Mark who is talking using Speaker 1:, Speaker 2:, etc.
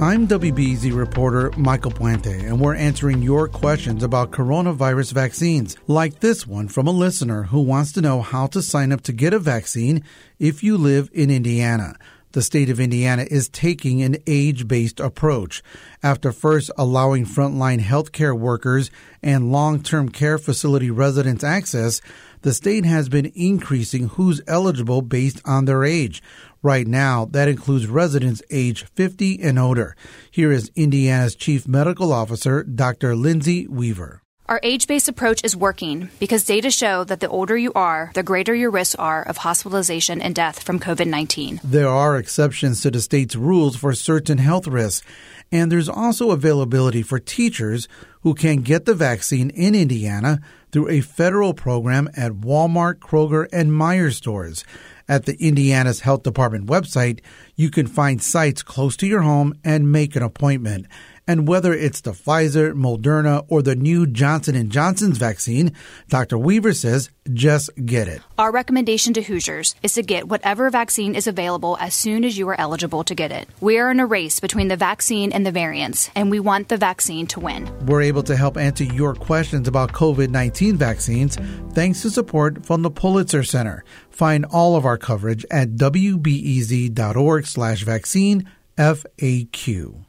Speaker 1: I'm WBEZ reporter Michael Puente, and we're answering your questions about coronavirus vaccines, like this one from a listener who wants to know how to sign up to get a vaccine if you live in Indiana. The state of Indiana is taking an age based approach. After first allowing frontline healthcare workers and long term care facility residents access, the state has been increasing who's eligible based on their age. Right now, that includes residents age 50 and older. Here is Indiana's Chief Medical Officer, Dr. Lindsay Weaver.
Speaker 2: Our age based approach is working because data show that the older you are, the greater your risks are of hospitalization and death from COVID 19.
Speaker 1: There are exceptions to the state's rules for certain health risks, and there's also availability for teachers who can get the vaccine in Indiana through a federal program at Walmart, Kroger, and Meijer stores. At the Indiana's Health Department website, you can find sites close to your home and make an appointment. And whether it's the Pfizer, Moderna, or the new Johnson & Johnson's vaccine, Dr. Weaver says just get it.
Speaker 2: Our recommendation to Hoosiers is to get whatever vaccine is available as soon as you are eligible to get it. We are in a race between the vaccine and the variants, and we want the vaccine to win.
Speaker 1: We're able to help answer your questions about COVID-19 vaccines thanks to support from the Pulitzer Center. Find all of our coverage at wbez.org slash vaccine FAQ.